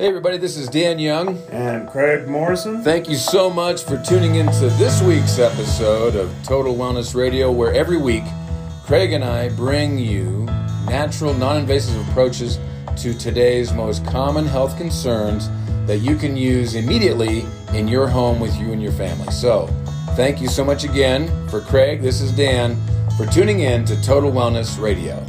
Hey, everybody, this is Dan Young. And Craig Morrison. Thank you so much for tuning into this week's episode of Total Wellness Radio, where every week Craig and I bring you natural, non invasive approaches to today's most common health concerns that you can use immediately in your home with you and your family. So, thank you so much again. For Craig, this is Dan, for tuning in to Total Wellness Radio.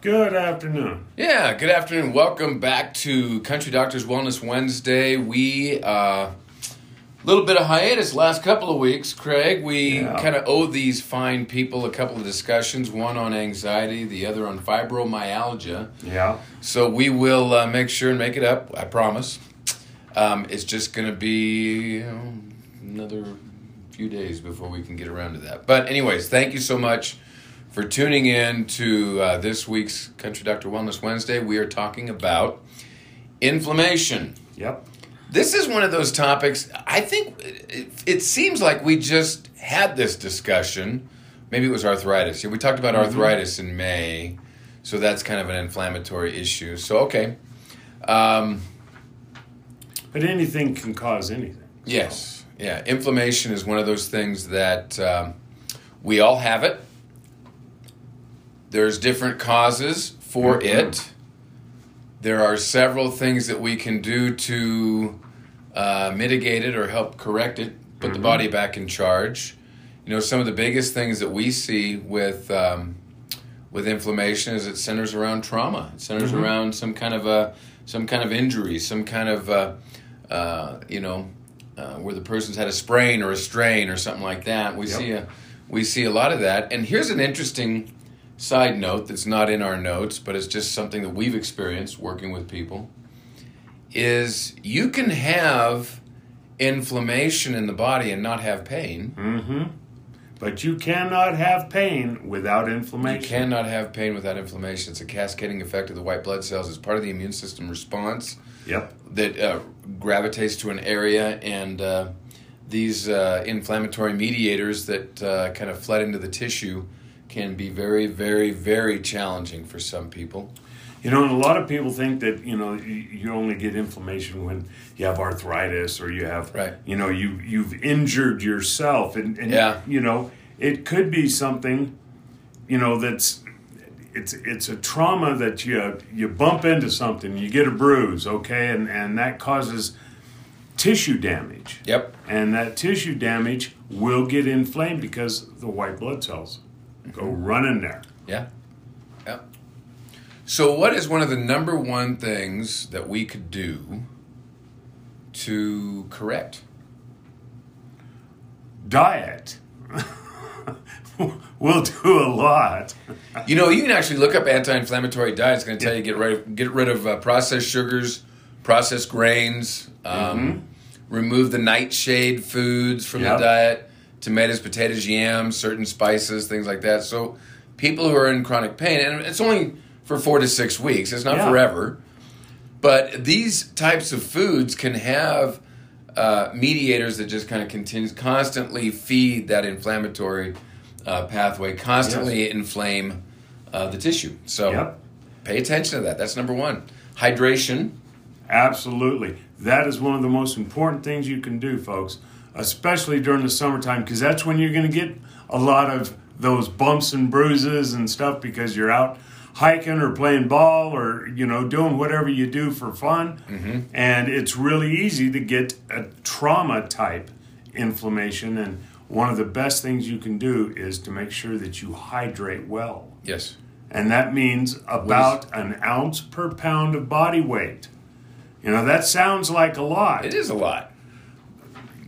Good afternoon. Yeah, good afternoon. Welcome back to Country Doctors Wellness Wednesday. We uh little bit of hiatus last couple of weeks, Craig. We Yeah. kind of owe these fine people a couple of discussions, one on anxiety, the other on fibromyalgia. Yeah. So we will uh, make sure and make it up, I promise. Um, it's just going to be you know, another few days before we can get around to that. But, anyways, thank you so much for tuning in to uh, this week's Country Doctor Wellness Wednesday. We are talking about inflammation. Yep. This is one of those topics. I think it, it seems like we just had this discussion. Maybe it was arthritis. Yeah, we talked about arthritis in May, so that's kind of an inflammatory issue. So okay, um, But anything can cause anything. yes, yeah. Inflammation is one of those things that um, we all have it. There's different causes for Mhm. it. There are several things that we can do to uh, mitigate it or help correct it, put the Mhm. body back in charge. You know, some of the biggest things that we see with um, with inflammation is it centers around trauma. It centers Mhm. around some kind of a some kind of injury, some kind of uh, uh, you know uh, where the person's had a sprain or a strain or something like that. We Yep. see a we see a lot of that. And here's an interesting side note that's not in our notes, but it's just something that we've experienced working with people. Is you can have inflammation in the body and not have pain. Mm-hmm. But you cannot have pain without inflammation. You cannot have pain without inflammation. It's a cascading effect of the white blood cells. It's part of the immune system response Yep. that uh, gravitates to an area, and uh, these uh, inflammatory mediators that uh, kind of flood into the tissue can be very, very, very challenging for some people. You know, and a lot of people think that you know you, only get inflammation when you have arthritis or you have Right. you know you you've injured yourself and, and Yeah. you know it could be something you know that's it's it's a trauma that you you bump into something you get a bruise okay and and that causes tissue damage Yep. and that tissue damage will get inflamed because the white blood cells go running there Yeah. Yeah. So, what is one of the number one things that we could do to correct? diet we'll do a lot. You know, you can actually look up anti-inflammatory diet. It's going to tell you get rid of, get rid of uh, processed sugars, processed grains, um, remove the nightshade foods from Yep. the diet, tomatoes, potatoes, yams, certain spices, things like that. So, people who are in chronic pain, and it's only for four to six weeks. It's not Yeah. forever. But these types of foods can have uh, mediators that just kind of continues constantly feed that inflammatory uh, pathway, constantly inflame uh, the tissue. So Yep. pay attention to that. That's number one. Hydration. Absolutely. That is one of the most important things you can do, folks, especially during the summertime, because that's when you're going to get a lot of those bumps and bruises and stuff because you're out hiking or playing ball or you know doing whatever you do for fun mm-hmm. and it's really easy to get a trauma type inflammation and one of the best things you can do is to make sure that you hydrate well Yes. and that means about an ounce per pound of body weight. You know, that sounds like a lot. It is a lot.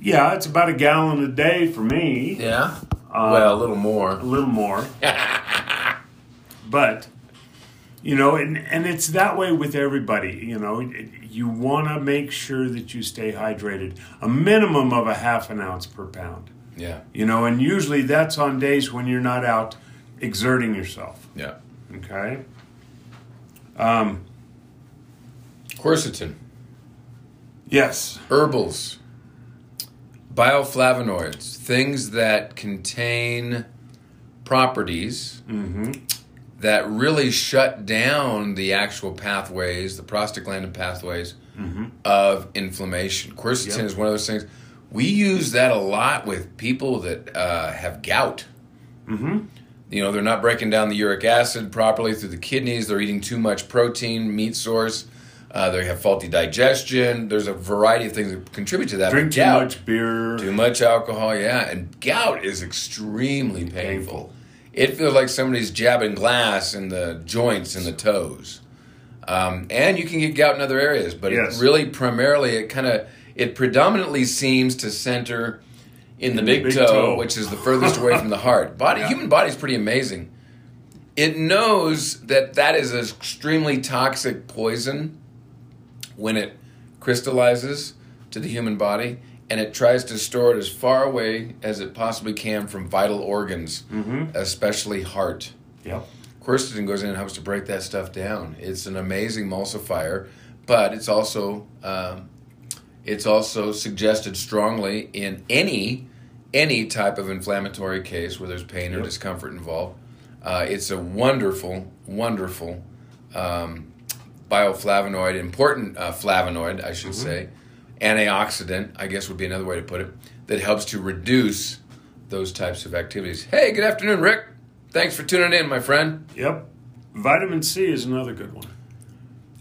Yeah, it's about a gallon a day for me, Yeah. well, a little more. a little more. but, you know, and, and it's that way with everybody. You know, you want to make sure that you stay hydrated, a minimum of a half an ounce per pound. Yeah. You know, and usually that's on days when you're not out exerting yourself. Yeah. Okay? Um, Quercetin. yes. Herbals. Bioflavonoids. Things that contain properties mm-hmm. that really shut down the actual pathways, the prostaglandin pathways mm-hmm. of inflammation. Quercetin Yep. is one of those things. We use that a lot with people that uh, have gout. Mm-hmm. You know, they're not breaking down the uric acid properly through the kidneys. They're eating too much protein, meat source. Uh, they have faulty digestion. There's a variety of things that contribute to that. Drink But too much beer. too much alcohol, yeah. And gout is extremely painful. Painful. It feels like somebody's jabbing glass in the joints and the toes. Um, and you can get gout in other areas, but Yes. it really primarily it kind of it predominantly seems to center in the big, big toe, toe. which is the furthest away from the heart. Body, Yeah. human body's pretty amazing. It knows that that is an extremely toxic poison when it crystallizes to the human body and it tries to store it as far away as it possibly can from vital organs, especially heart. Yep. Quercetin goes in and helps to break that stuff down. It's an amazing emulsifier, but it's also um, it's also suggested strongly in any any type of inflammatory case where there's pain or discomfort involved. Uh, it's a wonderful, wonderful um, bioflavonoid, important uh, flavonoid, I should say, antioxidant, I guess would be another way to put it, that helps to reduce those types of activities. Hey, good afternoon, Rick. Thanks for tuning in, my friend. Yep. Vitamin C is another good one.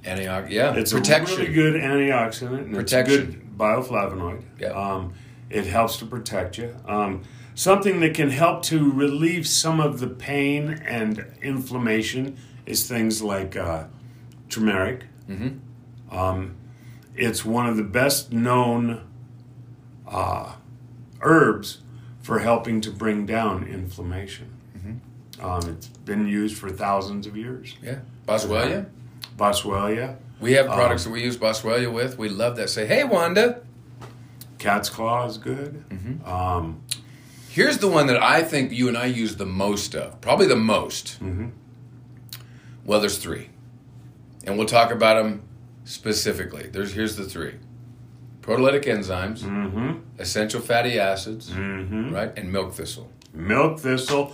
Antioxidant, yeah, It's protection. a really good antioxidant. And Protection. It's a good bioflavonoid. Yeah. Um, it helps to protect you. Um, something that can help to relieve some of the pain and inflammation is things like uh, turmeric. Mm-hmm. Um, it's one of the best known uh, herbs for helping to bring down inflammation. Um, it's been used for thousands of years. Yeah, Boswellia. Boswellia, We have products that we use Boswellia with. We love that. Say, hey, Wanda. cat's claw is good. Mm-hmm. Um, Here's the one that I think you and I use the most of, probably the most. Mm-hmm. Well, there's three, and we'll talk about them specifically. There's here's the three: proteolytic enzymes, mhm. essential fatty acids, Mm-hmm. right, and milk thistle. Milk thistle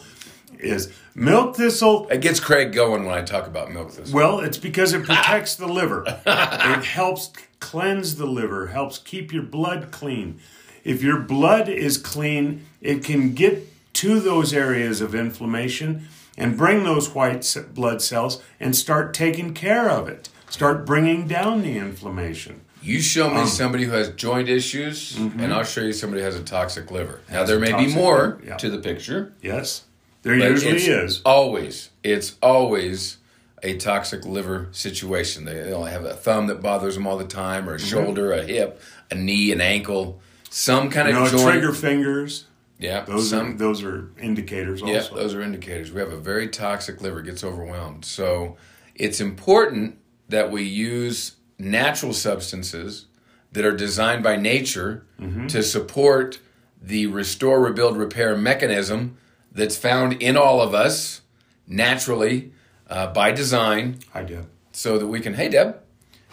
is milk thistle. It gets Craig going when I talk about milk thistle. Well, it's because it protects the liver. It helps cleanse the liver, helps keep your blood clean. If your blood is clean, it can get to those areas of inflammation and bring those white blood cells and start taking care of it. Start bringing down the inflammation. You show Um, me somebody who has joint issues, and I'll show you somebody who has a toxic liver. Now, Mm-hmm. There may be more yeah. to the picture. Yes, there usually it's is. Always. It's always a toxic liver situation. They, only have a thumb that bothers them all the time, or a shoulder, a hip, a knee, an ankle, some kind Mm-hmm. You of know, joint. trigger fingers. Yeah, Those some, are those are indicators also. yeah, those are indicators. We have a very toxic liver, gets overwhelmed. So it's important that we use natural substances that are designed by nature Mm-hmm. to support the restore, rebuild, repair mechanism that's found in all of us naturally uh, by design I do. so that we can, hey, Deb,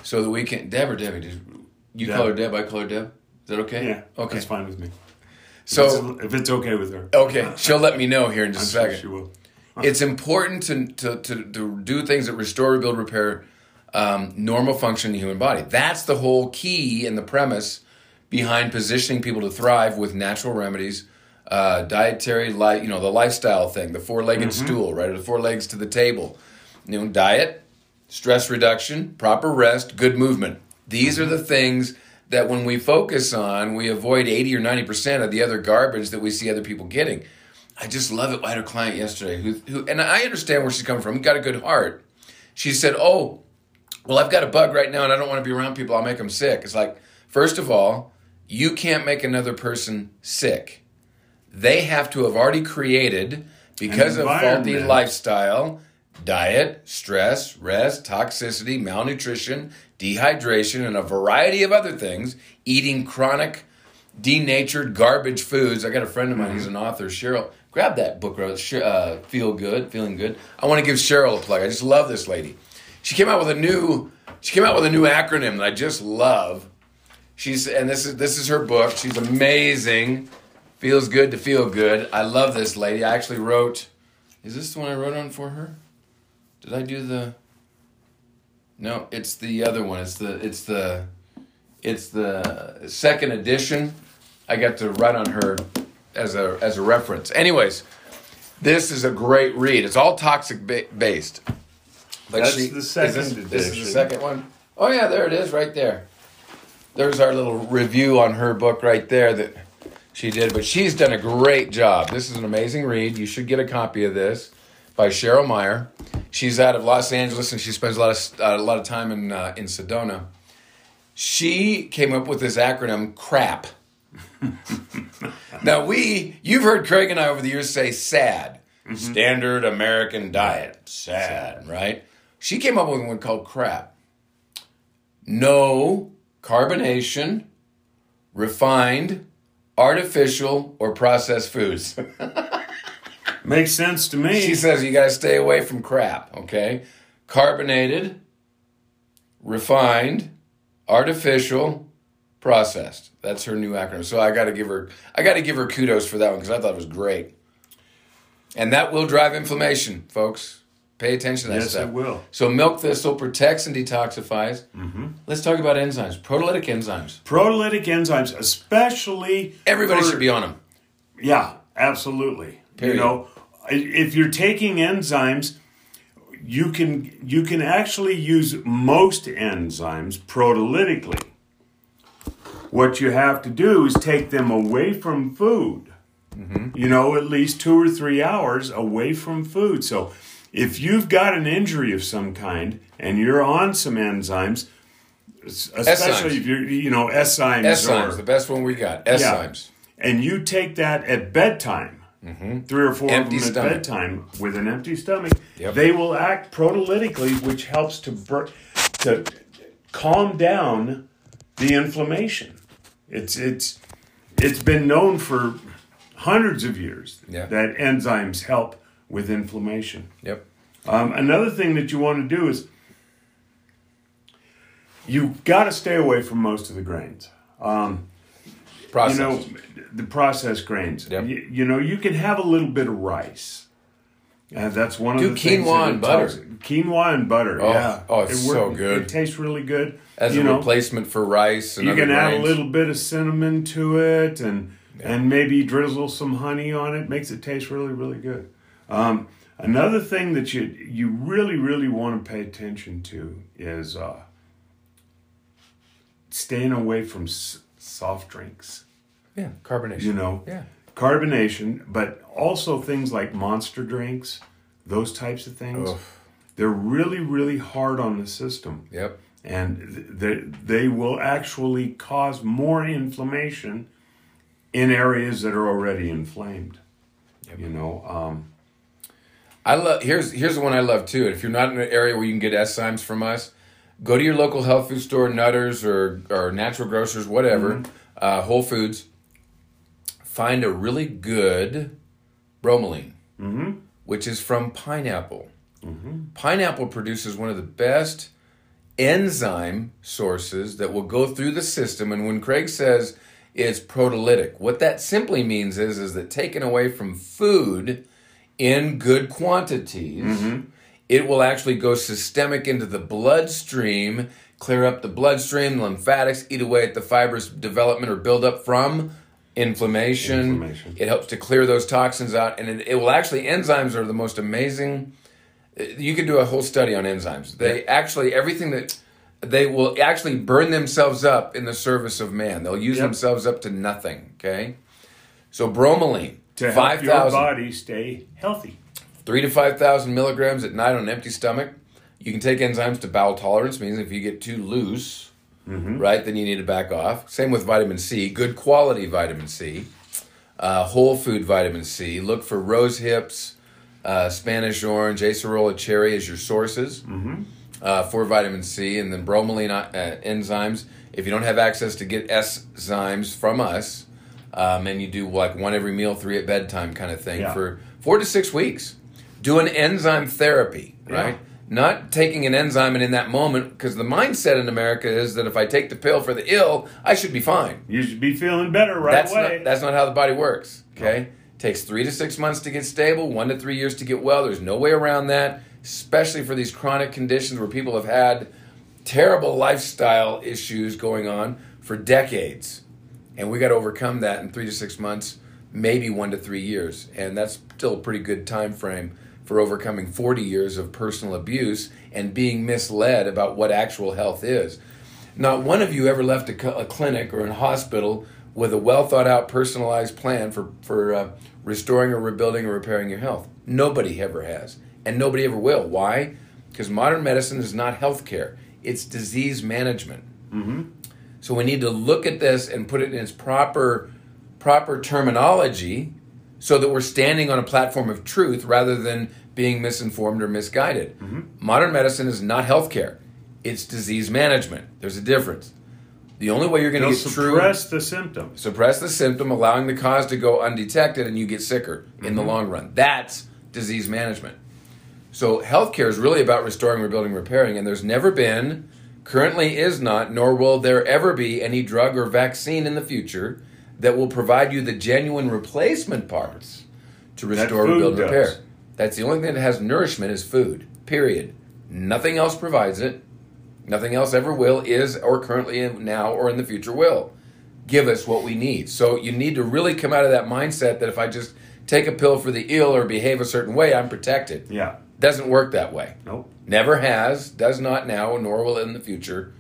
so that we can, Deb or Debbie, you Deb. call her Deb, I call her Deb. Is that okay? Yeah, Okay. that's fine with me. So, If it's- if it's okay with her, okay, she'll let me know here in I'm just a sure second. she will. it's important to, to, to, to do things that restore, rebuild, repair um, normal function in the human body. That's the whole key and the premise behind positioning people to thrive with natural remedies, uh, dietary, li- you know, the lifestyle thing, the four-legged stool, right, or the four legs to the table. You know, diet, stress reduction, proper rest, good movement. These are the things that when we focus on, we avoid 80 or 90% of the other garbage that we see other people getting. I just love it. I had a client yesterday who, who and I understand where she's coming from, got a good heart. She said, Oh, well, I've got a bug right now and I don't want to be around people. I'll make them sick. It's like, first of all, you can't make another person sick. They have to have already created, because of faulty lifestyle, diet, stress, rest, toxicity, malnutrition, dehydration, and a variety of other things, eating chronic, denatured garbage foods. I got a friend of mine, he's an author, Cheryl. Grab that book. Uh, Feel Good, Feeling Good. I want to give Cheryl a plug. I just love this lady. She came out with a new, she came out with a new acronym that I just love. She's and this is this is her book. She's amazing. Feels good to feel good. I love this lady. I actually wrote Is this the one I wrote on for her? Did I do the? No, it's the other one. It's the it's the it's the second edition. I got to write on her as a as a reference. Anyways, this is a great read. It's all toxic ba- based. But That's the second is this, This is the second one. Oh yeah, there it is, right there. There's our little review on her book right there that she did. But she's done a great job. This is an amazing read. You should get a copy of this by Cheryl Meyer. She's out of Los Angeles and she spends a lot of uh, a lot of time in uh, in Sedona. She came up with this acronym CRAP. now we you've heard Craig and I over the years say SAD, Standard American Diet, SAD, right? She came up with one called CRAP. No carbonation, refined, artificial, or processed foods. Makes sense to me. She says you got to stay away from crap, okay? Carbonated, refined, artificial, processed. That's her new acronym. So I got to give her I got to give her kudos for that one cuz I thought it was great. And that will drive inflammation, folks. Pay attention to that Yes, stuff. it will. So milk thistle protects and detoxifies. Mm-hmm. Let's talk about enzymes, proteolytic enzymes. Proteolytic enzymes, especially Everybody for- should be on them. Yeah, absolutely. Period. You know, if you're taking enzymes, you can you can actually use most enzymes proteolytically. What you have to do is take them away from food. Mm-hmm. You know, at least two or three hours away from food. So, if you've got an injury of some kind and you're on some enzymes, especially if you're you know enzymes, Enzymes, or- the best one we got. Enzymes. and you take that at bedtime, three or four Empty of them stomach. at bedtime with an empty stomach, Yep. they will act proteolytically, which helps to br- to calm down the inflammation. It's it's it's been known for hundreds of years Yeah. that enzymes help with inflammation. Yep. Um, another thing that you want to do is you've got to stay away from most of the grains. Um, Processed. you know the processed grains. Yep. You, you know you can have a little bit of rice. Uh, that's one Do of the things quinoa and butter. Quinoa and butter. Oh, yeah. oh, it's It so good. It tastes really good. as you a know, replacement for rice and you can add a little bit of cinnamon to it, and and maybe drizzle some honey on it. Makes it taste really really good. Um, another thing that you you really really want to pay attention to is uh, staying away from s- soft drinks. Yeah, carbonation. You know, Yeah. carbonation, but also things like monster drinks, those types of things. Ugh. They're really, really hard on the system, Yep. and they they will actually cause more inflammation in areas that are already inflamed. Yep. You know, um, I love here's here's the one I love too. If you're not in an area where you can get enzymes from us, go to your local health food store, Nutters or or natural grocers, whatever, uh, Whole Foods. Find a really good bromelain, mm-hmm. which is from pineapple. Mm-hmm. Pineapple produces one of the best enzyme sources that will go through the system. And when Craig says it's proteolytic, what that simply means is, is that taken away from food in good quantities, mm-hmm. it will actually go systemic into the bloodstream, clear up the bloodstream, the lymphatics, eat away at the fibrous development or buildup from inflammation. Inflammation. It helps to clear those toxins out, and it, it will actually, enzymes are the most amazing you could do a whole study on enzymes. They actually everything that they will actually burn themselves up in the service of man. They'll use Yep. themselves up to nothing. Okay, so bromelain, to help five your thousand, body stay healthy. three to five thousand milligrams at night on an empty stomach. You can take enzymes to bowel tolerance. Means if you get too loose, right, then you need to back off. Same with vitamin C. Good quality vitamin C. Uh, whole food vitamin C. Look for rose hips, uh, Spanish orange, acerola cherry as your sources uh, for vitamin C, and then bromelain uh, enzymes. If you don't have access to get enzymes from us, um, and you do like one every meal, three at bedtime kind of thing Yeah. for four to six weeks, do an enzyme therapy, right? Yeah. Not taking an enzyme and in that moment, because the mindset in America is that if I take the pill for the ill, I should be fine. You should be feeling better right That's away. not that's not how the body works. Okay, Takes three to six months to get stable, one to three years to get well. There's no way around that, especially for these chronic conditions where people have had terrible lifestyle issues going on for decades. And we got to overcome that in three to six months, maybe one to three years. And that's still a pretty good time frame for overcoming 40 years of personal abuse and being misled about what actual health is. Not one of you ever left a, cl- a clinic or a hospital with a well thought out, personalized plan for, for uh, restoring or rebuilding or repairing your health. Nobody ever has. And nobody ever will. Why? Because modern medicine is not health care, it's disease management. Mm-hmm. So we need to look at this and put it in its proper proper terminology so that we're standing on a platform of truth rather than being misinformed or misguided. Mm-hmm. Modern medicine is not healthcare. It's disease management. There's a difference. The only way you're going to get true suppress the symptoms. suppress the symptom, allowing the cause to go undetected, and you get sicker in the mm-hmm. long run. That's disease management. So, healthcare is really about restoring, rebuilding, repairing, and there's never been, currently is not, nor will there ever be any drug or vaccine in the future that will provide you the genuine replacement parts to restore, rebuild, does. repair. That's the only thing that has nourishment is food. Period. Nothing else provides it. Nothing else ever will, is, or currently in, now or in the future will give us what we need. So you need to really come out of that mindset that if I just take a pill for the ill or behave a certain way, I'm protected. Yeah. Doesn't work that way. Nope. Never has, does not now, nor will in the future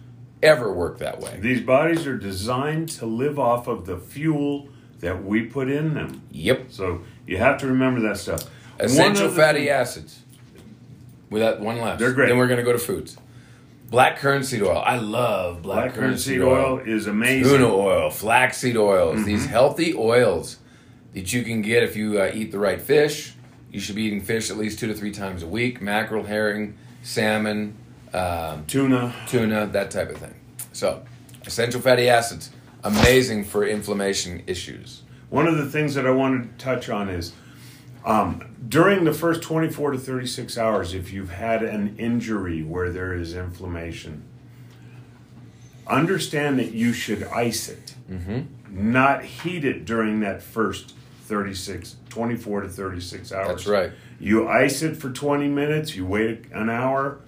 ever work that way. These bodies are designed to live off of the fuel that we put in them. Yep. So you have to remember that stuff. Essential fatty thing- acids. With that one last. They're great. Then we're going to go to foods. Black currant seed oil. I love black, Black currant seed oil is amazing. Tuna oil, flaxseed oils, Mm-hmm. these healthy oils that you can get if you uh, eat the right fish. You should be eating fish at least two to three times a week mackerel, herring, salmon, um, Tuna. tuna, that type of thing. So, essential fatty acids, amazing for inflammation issues. One of the things that I wanted to touch on is um, during the first 24 to 36 hours, if you've had an injury where there is inflammation, understand that you should ice it, not heat it during that first 36, 24 to 36 hours. That's right. You ice it for 20 minutes, you wait an hour,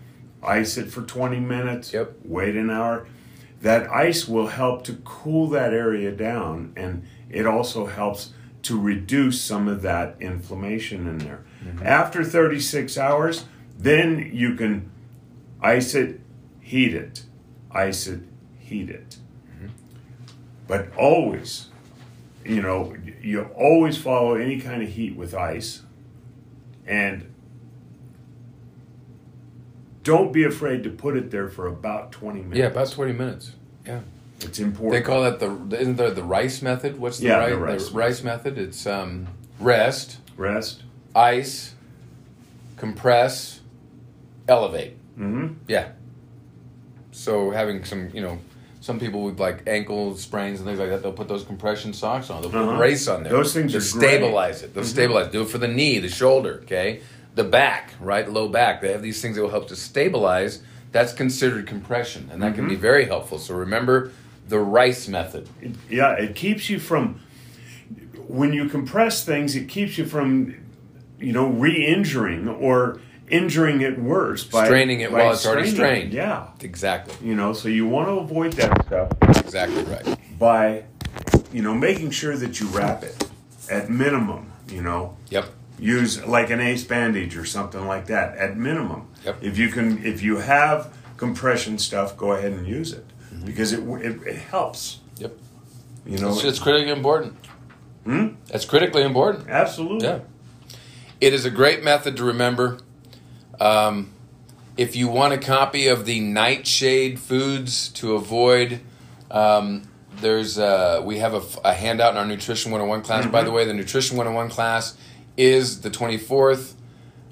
ice it for 20 minutes, Yep. wait an hour. That ice will help to cool that area down and it also helps to reduce some of that inflammation in there. Mm-hmm. After 36 hours, then you can ice it, heat it, ice it, heat it. Mm-hmm. But always, you know, you always follow any kind of heat with ice and don't be afraid to put it there for about 20 minutes. Yeah, about 20 minutes. Yeah. It's important. They call that the, isn't there the rice method? What's the, Yeah, rice, the rice rice method? It's um, rest, rest. ice, compress, elevate. Mm-hmm. Yeah. So having some, you know, some people with like ankle sprains and things like that, they'll put those compression socks on. They'll put Uh-huh. brace on there. Those things to are great. Mm-hmm. stabilize it. They'll stabilize. Do it for the knee, the shoulder. Okay, the back, right, low back. They have these things that will help to stabilize. That's considered compression, and that can Mm-hmm. be very helpful. So remember the rice method. Yeah, it keeps you from when you compress things. It keeps you from, you know, re-injuring or injuring it worse by Straining it by while it's already straining it. strained. Yeah, Exactly. you know, so you want to avoid that stuff Exactly right. by, you know, making sure that you wrap it at minimum. You know, Yep. Use like an ace bandage or something like that at minimum. Yep. If you can, if you have compression stuff, go ahead and use it Mm-hmm. because it, it it helps. Yep. You know, It's, it's critically important. Hmm? That's critically important. absolutely. Yeah. It is a great method to remember. Um, if you want a copy of the Nightshade foods to avoid, um, there's uh, we have a handout in our Nutrition 101 class. By the way, the Nutrition 101 class is the 24th.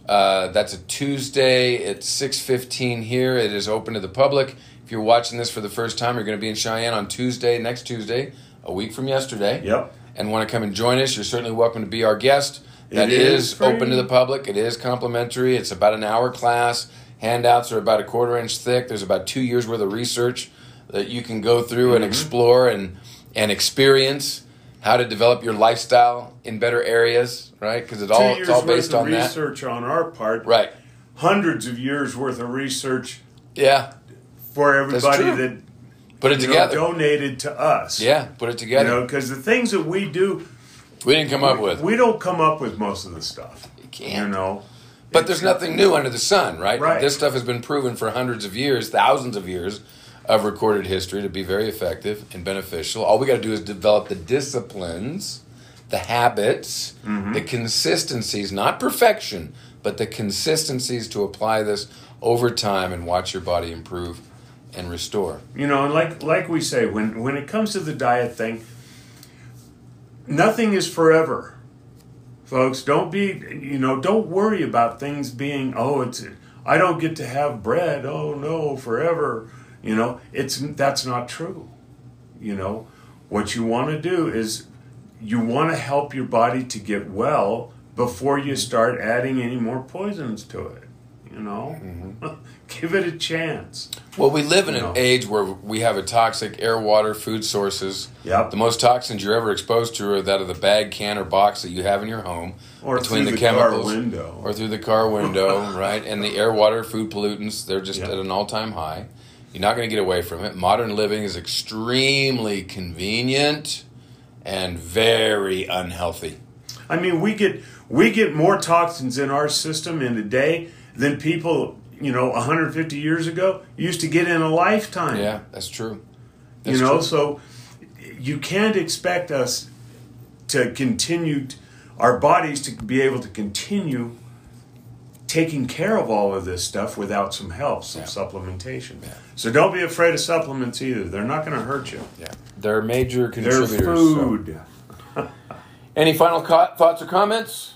Uh, that's a Tuesday at 6:15 here. It is open to the public. If you're watching this for the first time, you're going to be in Cheyenne on Tuesday, next Tuesday, a week from yesterday Yep. and want to come and join us, you're certainly welcome to be our guest. That It is, is open to the public. It is complimentary. It's about an hour class. Handouts are about a quarter inch thick. There's about two years worth of research that you can go through Mm-hmm. and explore and and experience how to develop your lifestyle in better areas, right? Because it all it's all based on that, research on our part. right? Hundreds of years worth of research Yeah, for everybody that put it you know, together. donated to us. yeah, put it together. You together. know, because the things that we do, we didn't come up with. we don't come up with most of the stuff. You can't. You know, But there's nothing new under the sun, right? Right. This stuff has been proven for hundreds of years, thousands of years of recorded history to be very effective and beneficial. All we got to do is develop the disciplines, the habits, Mm-hmm. the consistencies, not perfection, but the consistencies to apply this over time and watch your body improve and restore. You know, and like like we say, when when it comes to the diet thing, nothing is forever. Folks, don't be you know, don't worry about things being oh it's I don't get to have bread, oh no, forever. You know, it's that's not true. You know, what you want to do is you want to help your body to get well before you start adding any more poisons to it. You know, mm-hmm. give it a chance. Well, we live in an No. age where we have a toxic air, water, food sources. Yep. The most toxins you're ever exposed to are that of the bag, can, or box that you have in your home, Or through the car window. or through the car window, right? And the air, water, food pollutants, they're just Yep. at an all-time high. You're not going to get away from it. Modern living is extremely convenient and very unhealthy. I mean, we get we get more toxins in our system in a day than people, you know, 150 years ago used to get in a lifetime. Yeah, that's true. you know, true. so you can't expect us to continue our bodies to be able to continue taking care of all of this stuff without some help, some Yeah. supplementation. So don't be afraid of supplements either. They're not going to hurt you. Yeah, they're major contributors. They're contributors. so- food. Any final co- thoughts or comments?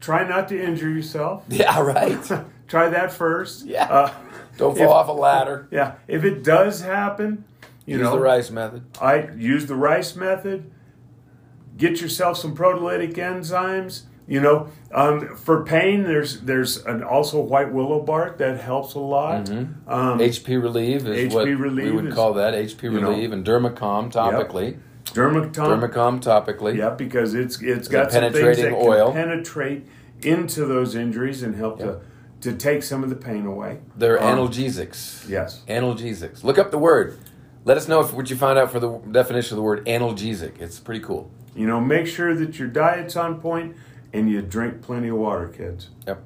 Try not to injure yourself. Yeah, right. Try that first. Yeah. Uh, Don't fall If- off a ladder. Yeah, if it does happen, you Use know, the rice method. I use the rice method. Get yourself some proteolytic enzymes. You know, um, for pain, there's there's an also white willow bark that helps a lot. Um, HP Relieve is HP what we Relieve would is- call that. HP you know. Relieve and Dermacom topically. Dermacom, Dermacom topically. yeah, because it's it's got some things penetrating that oil. can penetrate into those injuries and help Yep. to to take some of the pain away. They're Um, analgesics. Yes. Analgesics. Look up the word. Let us know if, what you found out for the definition of the word analgesic. It's pretty cool. You know, make sure that your diet's on point and you drink plenty of water, kids. Yep.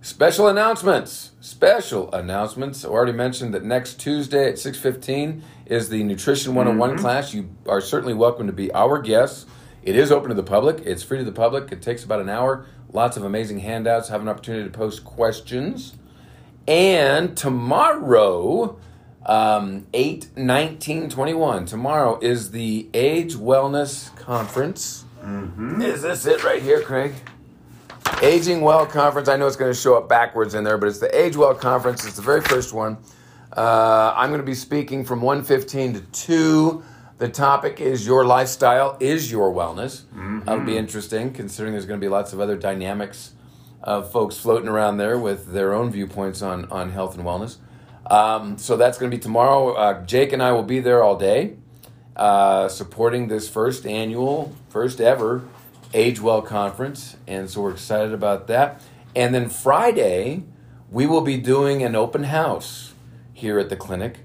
Special announcements. Special announcements. I already mentioned that next Tuesday at 6.15 is the Nutrition 101 Mm-hmm. class. You are certainly welcome to be our guests. It is open to the public. It's free to the public. It takes about an hour. Lots of amazing handouts. Have an opportunity to post questions. And tomorrow, um, 8, 19, 21, tomorrow is the Age Wellness Conference. Is this it right here, Craig? Aging Well Conference. I know it's going to show up backwards in there, but it's the Age Well Conference. It's the very first one. Uh, I'm going to be speaking from 1:15 to 2. The topic is your lifestyle is your wellness. That'll be interesting, considering there's going to be lots of other dynamics of folks floating around there with their own viewpoints on on health and wellness. Um, so that's going to be tomorrow. Uh, Jake and I will be there all day, uh, supporting this first annual, first ever Age Well conference, and so we're excited about that. And then Friday, we will be doing an open house here at the clinic.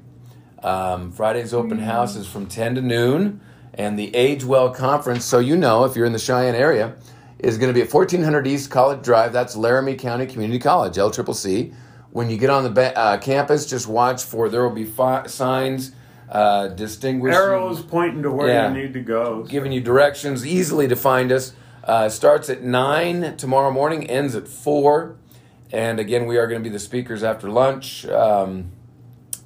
Um, Friday's open house is from 10 to noon, and the Age Well conference, so you know if you're in the Cheyenne area, is going to be at 1400 East College Drive. That's Laramie County Community College, LCCC. When you get on the ba- uh, campus, just watch for there will be fi- signs uh, distinguishing Arrows pointing to where Yeah. you need to go. giving you directions easily to find us. Uh, starts at 9 tomorrow morning, ends at 4. And again, we are going to be the speakers after lunch um,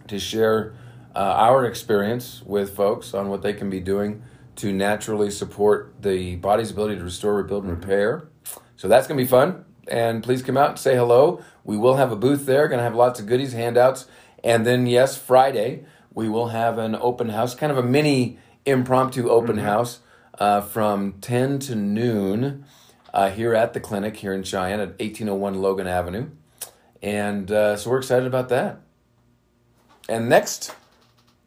to share uh, our experience with folks on what they can be doing to naturally support the body's ability to restore, rebuild, and repair. So that's going to be fun. And please come out and say hello. We will have a booth there, going to have lots of goodies, handouts. And then, yes, Friday, we will have an open house, kind of a mini impromptu open house uh, from 10 to noon uh, here at the clinic here in Cheyenne at 1801 Logan Avenue. And uh, so we're excited about that. And next,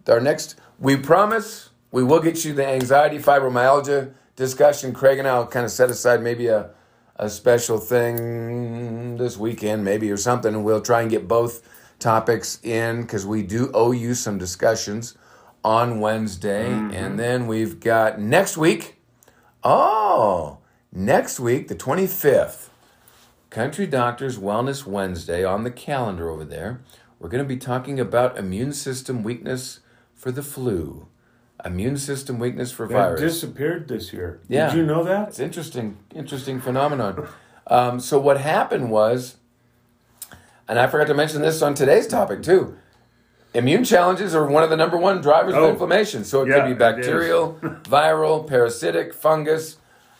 our next, we promise we will get you the anxiety fibromyalgia discussion. Craig and I will kind of set aside maybe a a special thing this weekend, maybe or something, and we'll try and get both topics in because we do owe you some discussions on Wednesday, Mm-hmm. and then we've got next week. Oh, next week, the twenty fifth. Country Doctors Wellness Wednesday on the calendar over there. We're going to be talking about immune system weakness for the flu, immune system weakness for That virus. disappeared this year. Yeah. Did you know that? It's interesting, interesting phenomenon. Um, so what happened was, and I forgot to mention this on today's topic too. Immune challenges are one of the number one drivers Oh. of inflammation. So it Yeah, could be bacterial, viral, parasitic, fungus,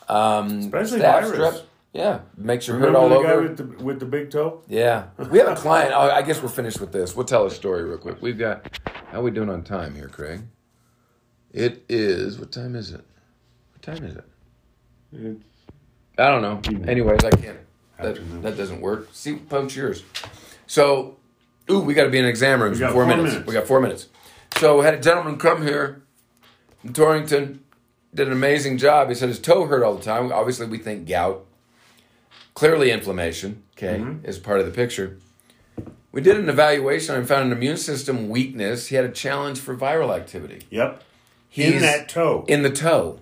um, Especially virus. strep. Yeah, makes your hood Remember all the over. guy with the with the big toe? Yeah, we have a client. Oh, I guess we're finished with this. We'll tell a story real quick. We've got. How are we doing on time here, Craig? It is. What time is it? What time is it? It's- I don't know. Anyways, I can't. That, that doesn't work. See, punch yours. So, ooh, we got to be in exam rooms We got four, four minutes. minutes. We got four minutes. So, we had a gentleman come here from Torrington, did an amazing job. He said his toe hurt all the time. Obviously, we think gout. Clearly, inflammation. Okay, Mm-hmm. is part of the picture. We did an evaluation and found an immune system weakness. He had a challenge for viral activity. Yep. He's in that toe. in the toe.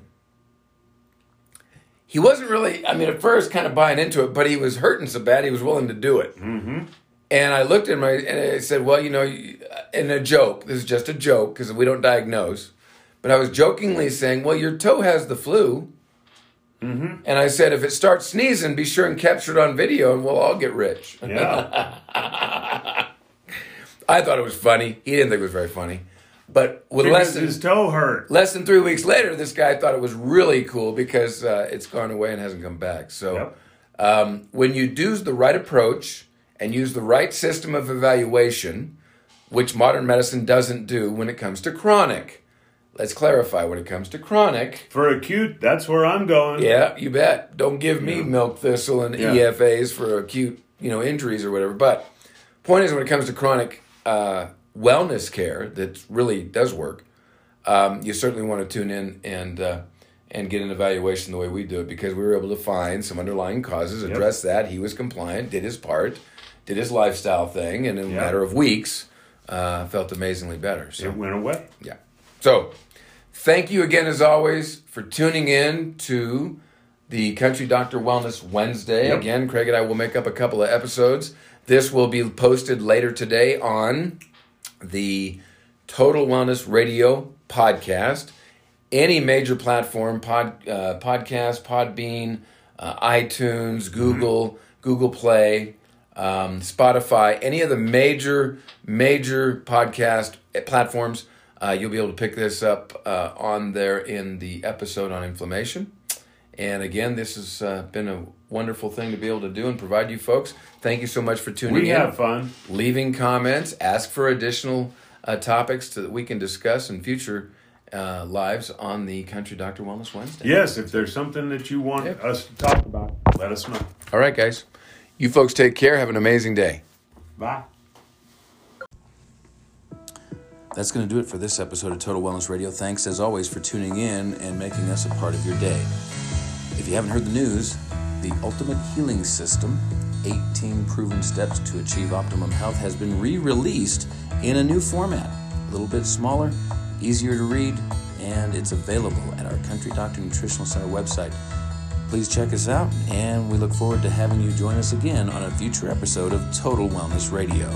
He wasn't really, I mean, at first kind of buying into it, but he was hurting so bad he was willing to do it. Mm-hmm. And I looked at him and I said, Well, you know, in a joke, this is just a joke because we don't diagnose. But I was jokingly saying, Well, your toe has the flu. Mm-hmm. And I said, If it starts sneezing, be sure and capture it on video and we'll all get rich. yeah. I thought it was funny. He didn't think it was very funny. But with because less than, his toe hurt. less than three weeks later, this guy thought it was really cool because uh, it's gone away and hasn't come back. So, Yep. um, when you do the right approach and use the right system of evaluation, which modern medicine doesn't do when it comes to chronic, let's clarify when it comes to chronic. For acute, that's where I'm going. Yeah, you bet. Don't give me milk thistle and Yeah. EFAs for acute, you know, injuries or whatever. But point is, when it comes to chronic uh, wellness care, that really does work. Um, you certainly want to tune in and uh, and get an evaluation the way we do it because we were able to find some underlying causes, address that. He was compliant, did his part, did his lifestyle thing, and in a matter of weeks, uh, felt amazingly better. So It went away. yeah. So, thank you again, as always, for tuning in to the Country Doctor Wellness Wednesday. Yep. Again, Craig and I will make up a couple of episodes. This will be posted later today on the Total Wellness Radio podcast. Any major platform, pod, uh, podcast, Podbean, uh, iTunes, Google, Google Play, um, Spotify, any of the major, major podcast platforms, uh, you'll be able to pick this up uh, on there in the episode on inflammation. And again, this has uh, been a wonderful thing to be able to do and provide you folks. Thank you so much for tuning We in have fun. leaving comments, ask for additional uh, topics to, that we can discuss in future uh, lives on the Country Doctor Wellness Wednesday. Yes, if there's something that you want Yep. us to talk about, let us know. All right, guys. You folks take care. Have an amazing day. Bye. That's going to do it for this episode of Total Wellness Radio. Thanks, as always, for tuning in and making us a part of your day. If you haven't heard the news, the Ultimate Healing System 18 Proven Steps to Achieve Optimum Health has been re released in a new format. A little bit smaller, easier to read, and it's available at our Country Doctor Nutritional Center website. Please check us out, and we look forward to having you join us again on a future episode of Total Wellness Radio.